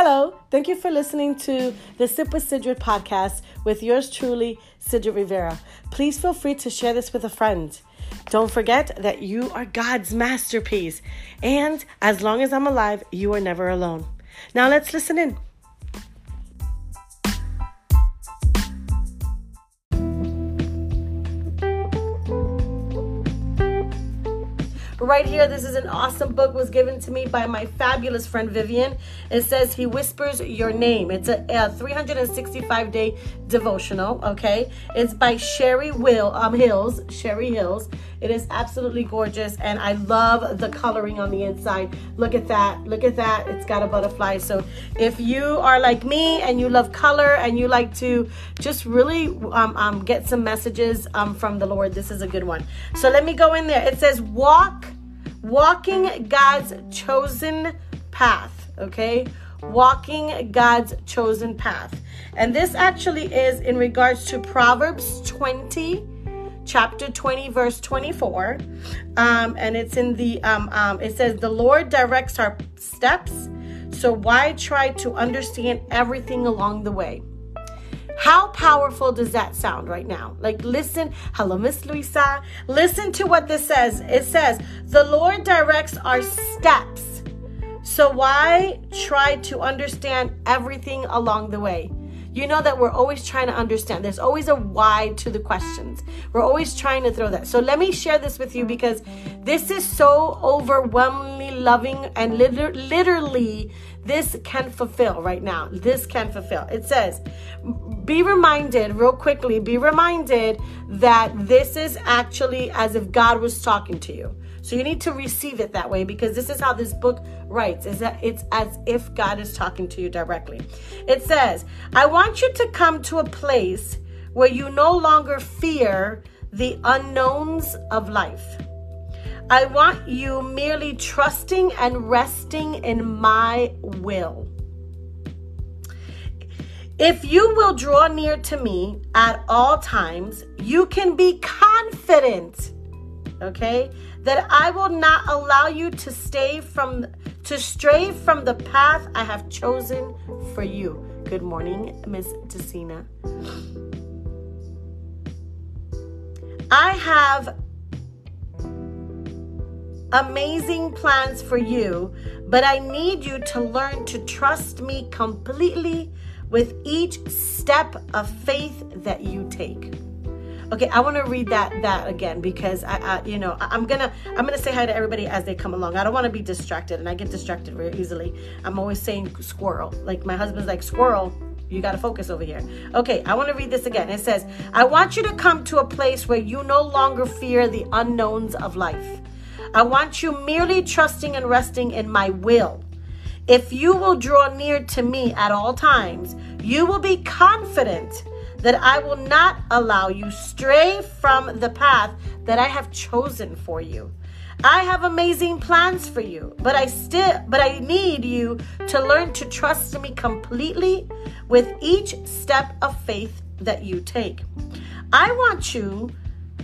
Hello, thank you for listening to the Sip with Sidrid podcast with yours truly, Sidrid Rivera. Please feel free to share this with a friend. Don't forget that you are God's masterpiece, and as long as I'm alive, you are never alone. Now let's listen in. Right here. This is an awesome book was given to me by my fabulous friend Vivian. It says he whispers your name. It's a, a 365 day devotional. Okay, it's by Sherry Will um Hills. Sherry Hills. It is absolutely gorgeous, and I love the coloring on the inside. Look at that. Look at that. It's got a butterfly. So if you are like me and you love color and you like to just really um, um, get some messages um, from the Lord, this is a good one. So let me go in there. It says walk walking God's chosen path, okay? Walking God's chosen path. And this actually is in regards to Proverbs 20, chapter 20, verse 24. Um, and it's in the, um, um, it says, The Lord directs our steps, so why try to understand everything along the way? How powerful does that sound right now? Like, listen. Hello, Miss Luisa. Listen to what this says. It says, The Lord directs our steps. So, why try to understand everything along the way? You know that we're always trying to understand. There's always a why to the questions. We're always trying to throw that. So let me share this with you because this is so overwhelmingly loving and liter- literally this can fulfill right now. This can fulfill. It says, be reminded, real quickly, be reminded that this is actually as if God was talking to you. So you need to receive it that way because this is how this book writes is that it's as if God is talking to you directly. It says, "I want you to come to a place where you no longer fear the unknowns of life." I want you merely trusting and resting in my will. If you will draw near to me at all times, you can be confident, okay, that I will not allow you to stay from to stray from the path I have chosen for you. Good morning, Miss Tessina. I have amazing plans for you, but I need you to learn to trust me completely with each step of faith that you take. Okay, I want to read that that again because I, I you know I, am gonna I'm gonna say hi to everybody as they come along. I don't want to be distracted, and I get distracted very easily. I'm always saying squirrel. Like my husband's like squirrel. You got to focus over here. Okay, I want to read this again. It says, I want you to come to a place where you no longer fear the unknowns of life. I want you merely trusting and resting in my will. If you will draw near to me at all times, you will be confident that I will not allow you stray from the path that I have chosen for you. I have amazing plans for you, but I still but I need you to learn to trust me completely with each step of faith that you take. I want you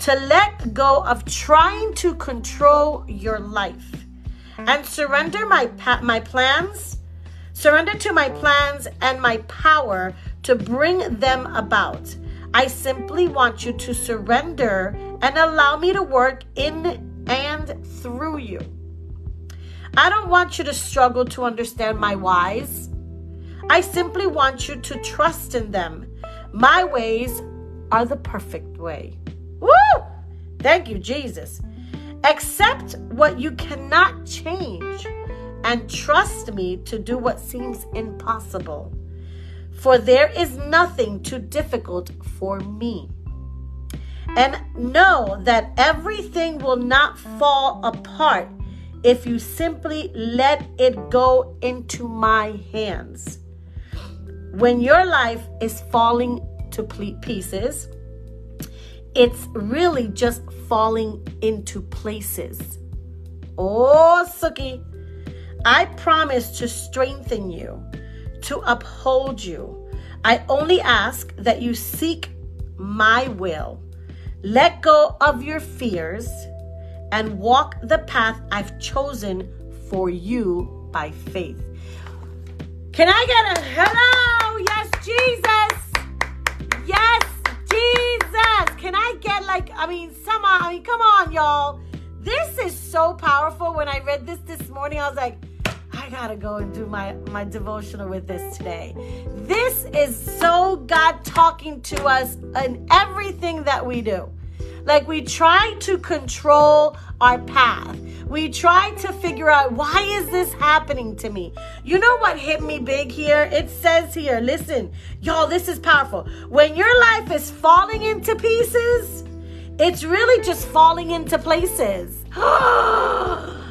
to let go of trying to control your life and surrender my pa- my plans, surrender to my plans and my power to bring them about. I simply want you to surrender and allow me to work in and through you. I don't want you to struggle to understand my whys. I simply want you to trust in them. My ways are the perfect way. Woo! Thank you, Jesus. Accept what you cannot change and trust me to do what seems impossible. For there is nothing too difficult for me. And know that everything will not fall apart if you simply let it go into my hands. When your life is falling to pieces, it's really just falling into places. Oh, Suki, I promise to strengthen you, to uphold you. I only ask that you seek my will. Let go of your fears and walk the path I've chosen for you by faith. Can I get a hello? Yes, Jesus. Yes, Jesus. Can I get like, I mean, some, I mean, come on, y'all. This is so powerful. When I read this this morning, I was like, gotta go and do my, my devotional with this today. This is so God talking to us in everything that we do. Like we try to control our path. We try to figure out why is this happening to me? You know what hit me big here? It says here, listen, y'all, this is powerful. When your life is falling into pieces, it's really just falling into places.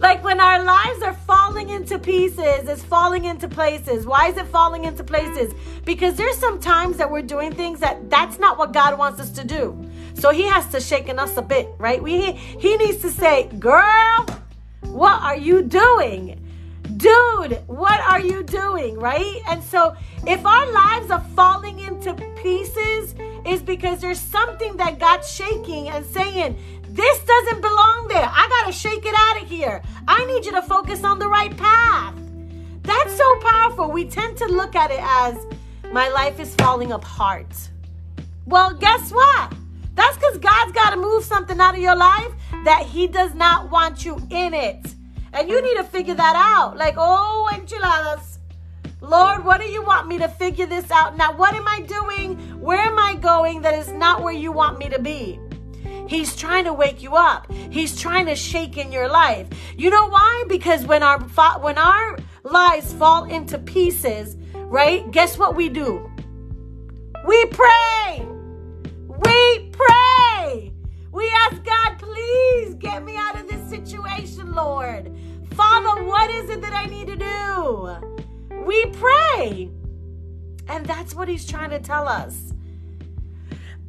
like when our lives are falling into pieces, it's falling into places. Why is it falling into places? Because there's some times that we're doing things that that's not what God wants us to do. So he has to shaken us a bit, right? We he needs to say, "Girl, what are you doing?" Dude, what are you doing, right? And so if our lives are falling into pieces is because there's something that God's shaking and saying, this doesn't belong there. I got to shake it out of here. I need you to focus on the right path. That's so powerful. We tend to look at it as my life is falling apart. Well, guess what? That's because God's got to move something out of your life that He does not want you in it. And you need to figure that out. Like, oh, enchiladas. Lord, what do you want me to figure this out? Now, what am I doing? Where am I going that is not where you want me to be? He's trying to wake you up. He's trying to shake in your life. You know why? Because when our when our lives fall into pieces, right? Guess what we do? We pray. We pray. We ask God, please get me out of this situation, Lord. Father, what is it that I need to do? We pray. And that's what he's trying to tell us.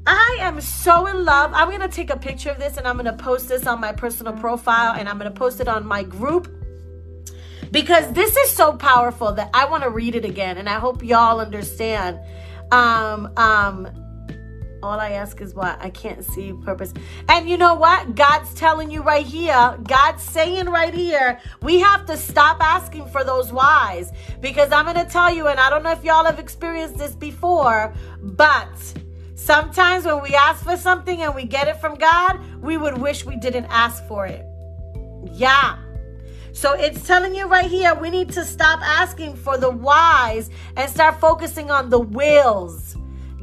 I am so in love. I'm going to take a picture of this and I'm going to post this on my personal profile and I'm going to post it on my group because this is so powerful that I want to read it again and I hope y'all understand. Um, um, all I ask is why I can't see purpose. And you know what? God's telling you right here, God's saying right here, we have to stop asking for those whys. Because I'm going to tell you, and I don't know if y'all have experienced this before, but sometimes when we ask for something and we get it from God, we would wish we didn't ask for it. Yeah. So it's telling you right here, we need to stop asking for the whys and start focusing on the wills.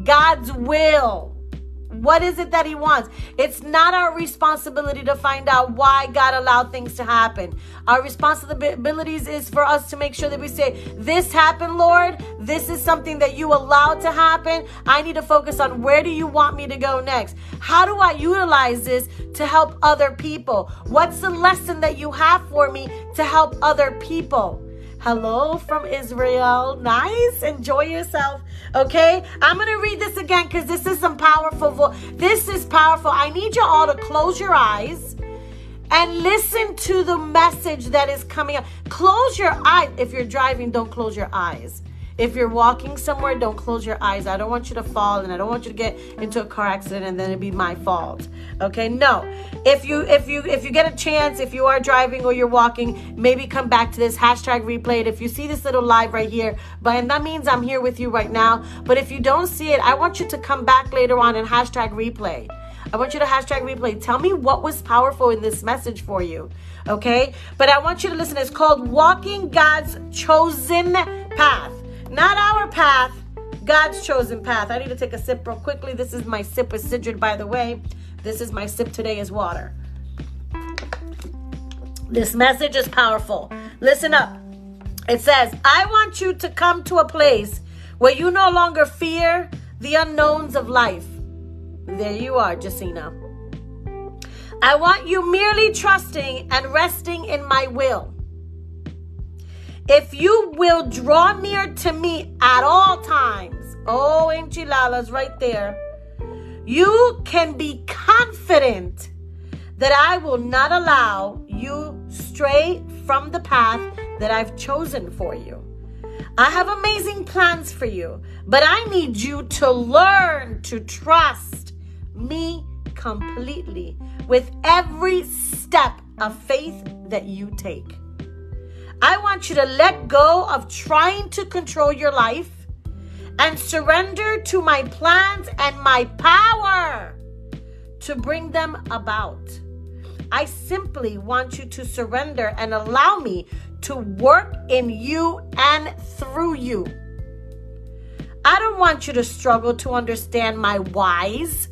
God's will. What is it that He wants? It's not our responsibility to find out why God allowed things to happen. Our responsibilities is for us to make sure that we say, This happened, Lord. This is something that you allowed to happen. I need to focus on where do you want me to go next? How do I utilize this to help other people? What's the lesson that you have for me to help other people? Hello from Israel. Nice. Enjoy yourself. Okay? I'm going to read this again because this is some powerful. Vo- this is powerful. I need you all to close your eyes and listen to the message that is coming up. Close your eyes. If you're driving, don't close your eyes. If you're walking somewhere, don't close your eyes. I don't want you to fall and I don't want you to get into a car accident and then it'd be my fault. Okay? No. If you if you if you get a chance, if you are driving or you're walking, maybe come back to this hashtag replay it. If you see this little live right here, but and that means I'm here with you right now. But if you don't see it, I want you to come back later on and hashtag replay. I want you to hashtag replay. Tell me what was powerful in this message for you. Okay? But I want you to listen. It's called Walking God's Chosen Path. Not our path, God's chosen path. I need to take a sip real quickly. This is my sip with Sidrid, by the way. This is my sip today is water. This message is powerful. Listen up. It says, I want you to come to a place where you no longer fear the unknowns of life. There you are, Jacina. I want you merely trusting and resting in my will. If you will draw near to me at all times, oh, enchiladas right there, you can be confident that I will not allow you stray from the path that I've chosen for you. I have amazing plans for you, but I need you to learn to trust me completely with every step of faith that you take. I want you to let go of trying to control your life and surrender to my plans and my power to bring them about. I simply want you to surrender and allow me to work in you and through you. I don't want you to struggle to understand my whys.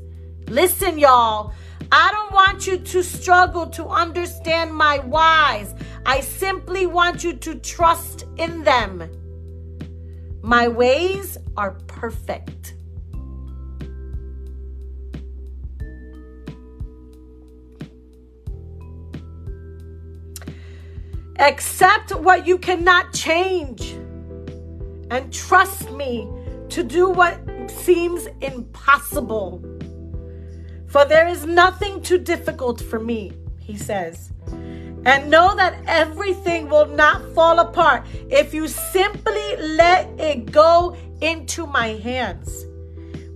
Listen, y'all. I don't want you to struggle to understand my whys. I simply want you to trust in them. My ways are perfect. Accept what you cannot change and trust me to do what seems impossible. For there is nothing too difficult for me, he says. And know that everything will not fall apart if you simply let it go into my hands.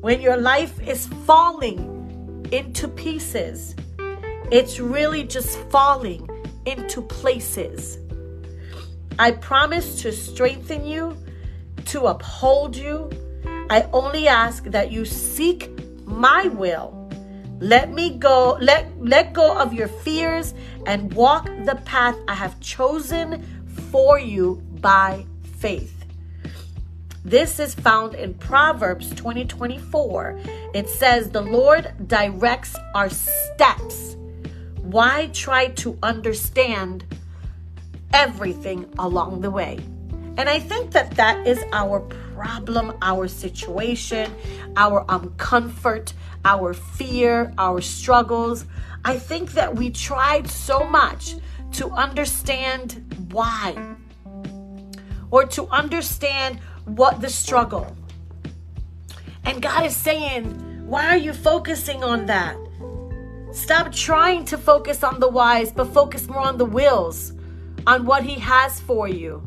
When your life is falling into pieces, it's really just falling into places. I promise to strengthen you, to uphold you. I only ask that you seek my will. Let me go, let, let go of your fears and walk the path I have chosen for you by faith. This is found in Proverbs 20 24. It says, The Lord directs our steps why try to understand everything along the way? And I think that that is our problem, our situation, our um, comfort, our fear, our struggles. I think that we tried so much to understand why or to understand what the struggle. And God is saying, why are you focusing on that? Stop trying to focus on the whys, but focus more on the wills, on what He has for you.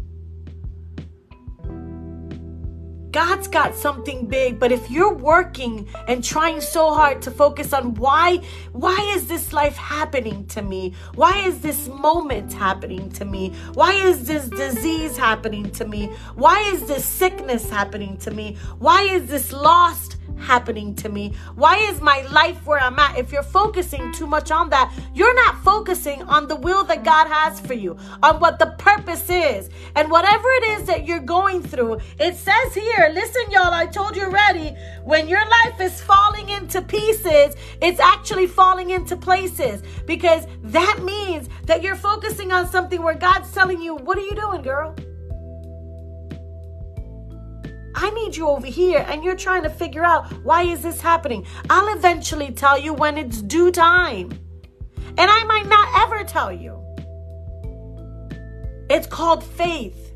God's got something big, but if you're working and trying so hard to focus on why why is this life happening to me? Why is this moment happening to me? Why is this disease happening to me? Why is this sickness happening to me? Why is this lost happening to me? Why is my life where I'm at? If you're focusing too much on that, you're not focusing on the will that God has for you, on what the purpose is. And whatever it is that you're going through, it says here, listen, y'all, I told you already, when your life is falling into pieces, it's actually falling into places because that means that you're focusing on something where God's telling you, What are you doing, girl? I need you over here and you're trying to figure out why is this happening? I'll eventually tell you when it's due time. And I might not ever tell you. It's called faith.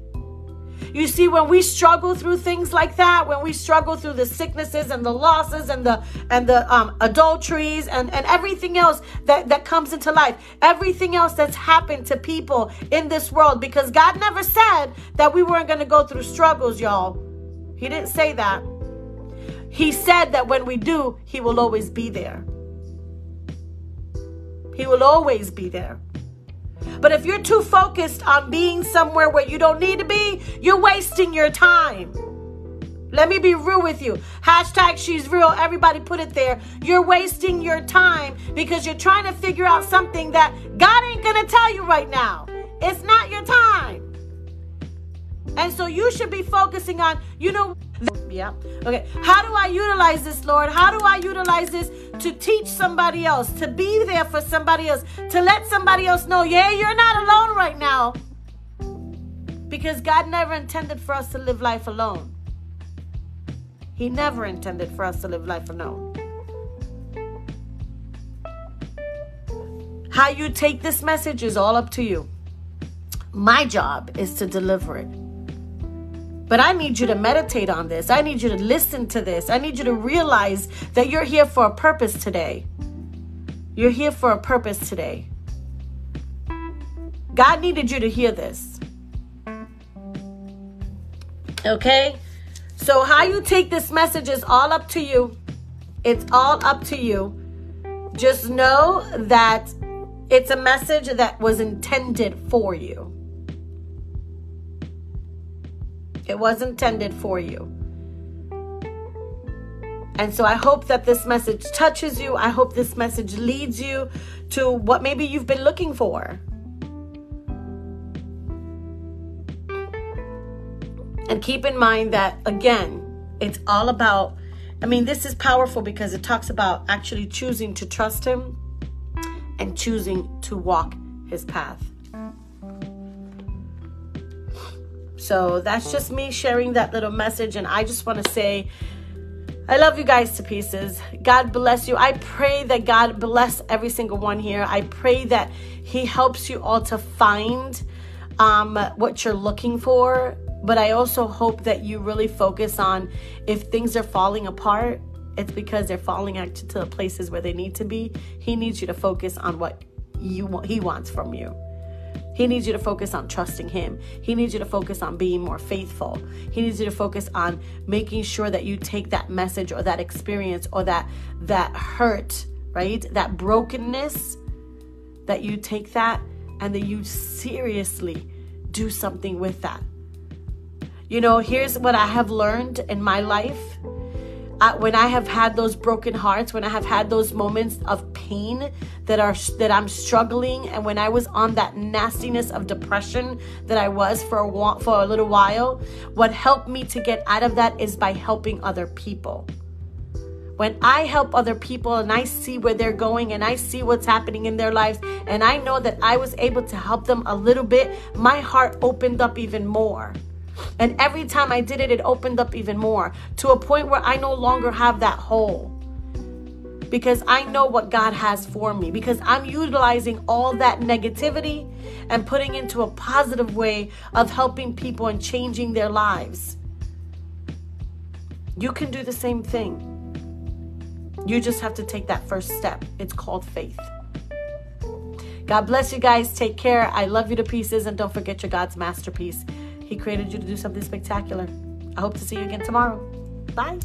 You see, when we struggle through things like that, when we struggle through the sicknesses and the losses and the and the um, adulteries and, and everything else that, that comes into life, everything else that's happened to people in this world, because God never said that we weren't going to go through struggles, y'all. He didn't say that. He said that when we do, He will always be there. He will always be there. But if you're too focused on being somewhere where you don't need to be, you're wasting your time. Let me be real with you. Hashtag she's real. Everybody put it there. You're wasting your time because you're trying to figure out something that God ain't going to tell you right now. It's not your time. And so you should be focusing on, you know, yeah. Okay. How do I utilize this, Lord? How do I utilize this to teach somebody else, to be there for somebody else, to let somebody else know, yeah, you're not alone right now. Because God never intended for us to live life alone. He never intended for us to live life alone. How you take this message is all up to you. My job is to deliver it. But I need you to meditate on this. I need you to listen to this. I need you to realize that you're here for a purpose today. You're here for a purpose today. God needed you to hear this. Okay? So, how you take this message is all up to you. It's all up to you. Just know that it's a message that was intended for you. It was intended for you. And so I hope that this message touches you. I hope this message leads you to what maybe you've been looking for. And keep in mind that, again, it's all about, I mean, this is powerful because it talks about actually choosing to trust Him and choosing to walk His path. So that's just me sharing that little message. And I just want to say, I love you guys to pieces. God bless you. I pray that God bless every single one here. I pray that He helps you all to find um, what you're looking for. But I also hope that you really focus on if things are falling apart, it's because they're falling out to the places where they need to be. He needs you to focus on what you want, He wants from you. He needs you to focus on trusting Him. He needs you to focus on being more faithful. He needs you to focus on making sure that you take that message or that experience or that that hurt, right? That brokenness, that you take that and that you seriously do something with that. You know, here's what I have learned in my life I, when I have had those broken hearts, when I have had those moments of pain that are that I'm struggling, and when I was on that nastiness of depression that I was for a for a little while, what helped me to get out of that is by helping other people. When I help other people and I see where they're going and I see what's happening in their lives, and I know that I was able to help them a little bit, my heart opened up even more. And every time I did it, it opened up even more to a point where I no longer have that hole. Because I know what God has for me. Because I'm utilizing all that negativity and putting into a positive way of helping people and changing their lives. You can do the same thing. You just have to take that first step. It's called faith. God bless you guys. Take care. I love you to pieces. And don't forget your God's masterpiece. He created you to do something spectacular. I hope to see you again tomorrow. Bye.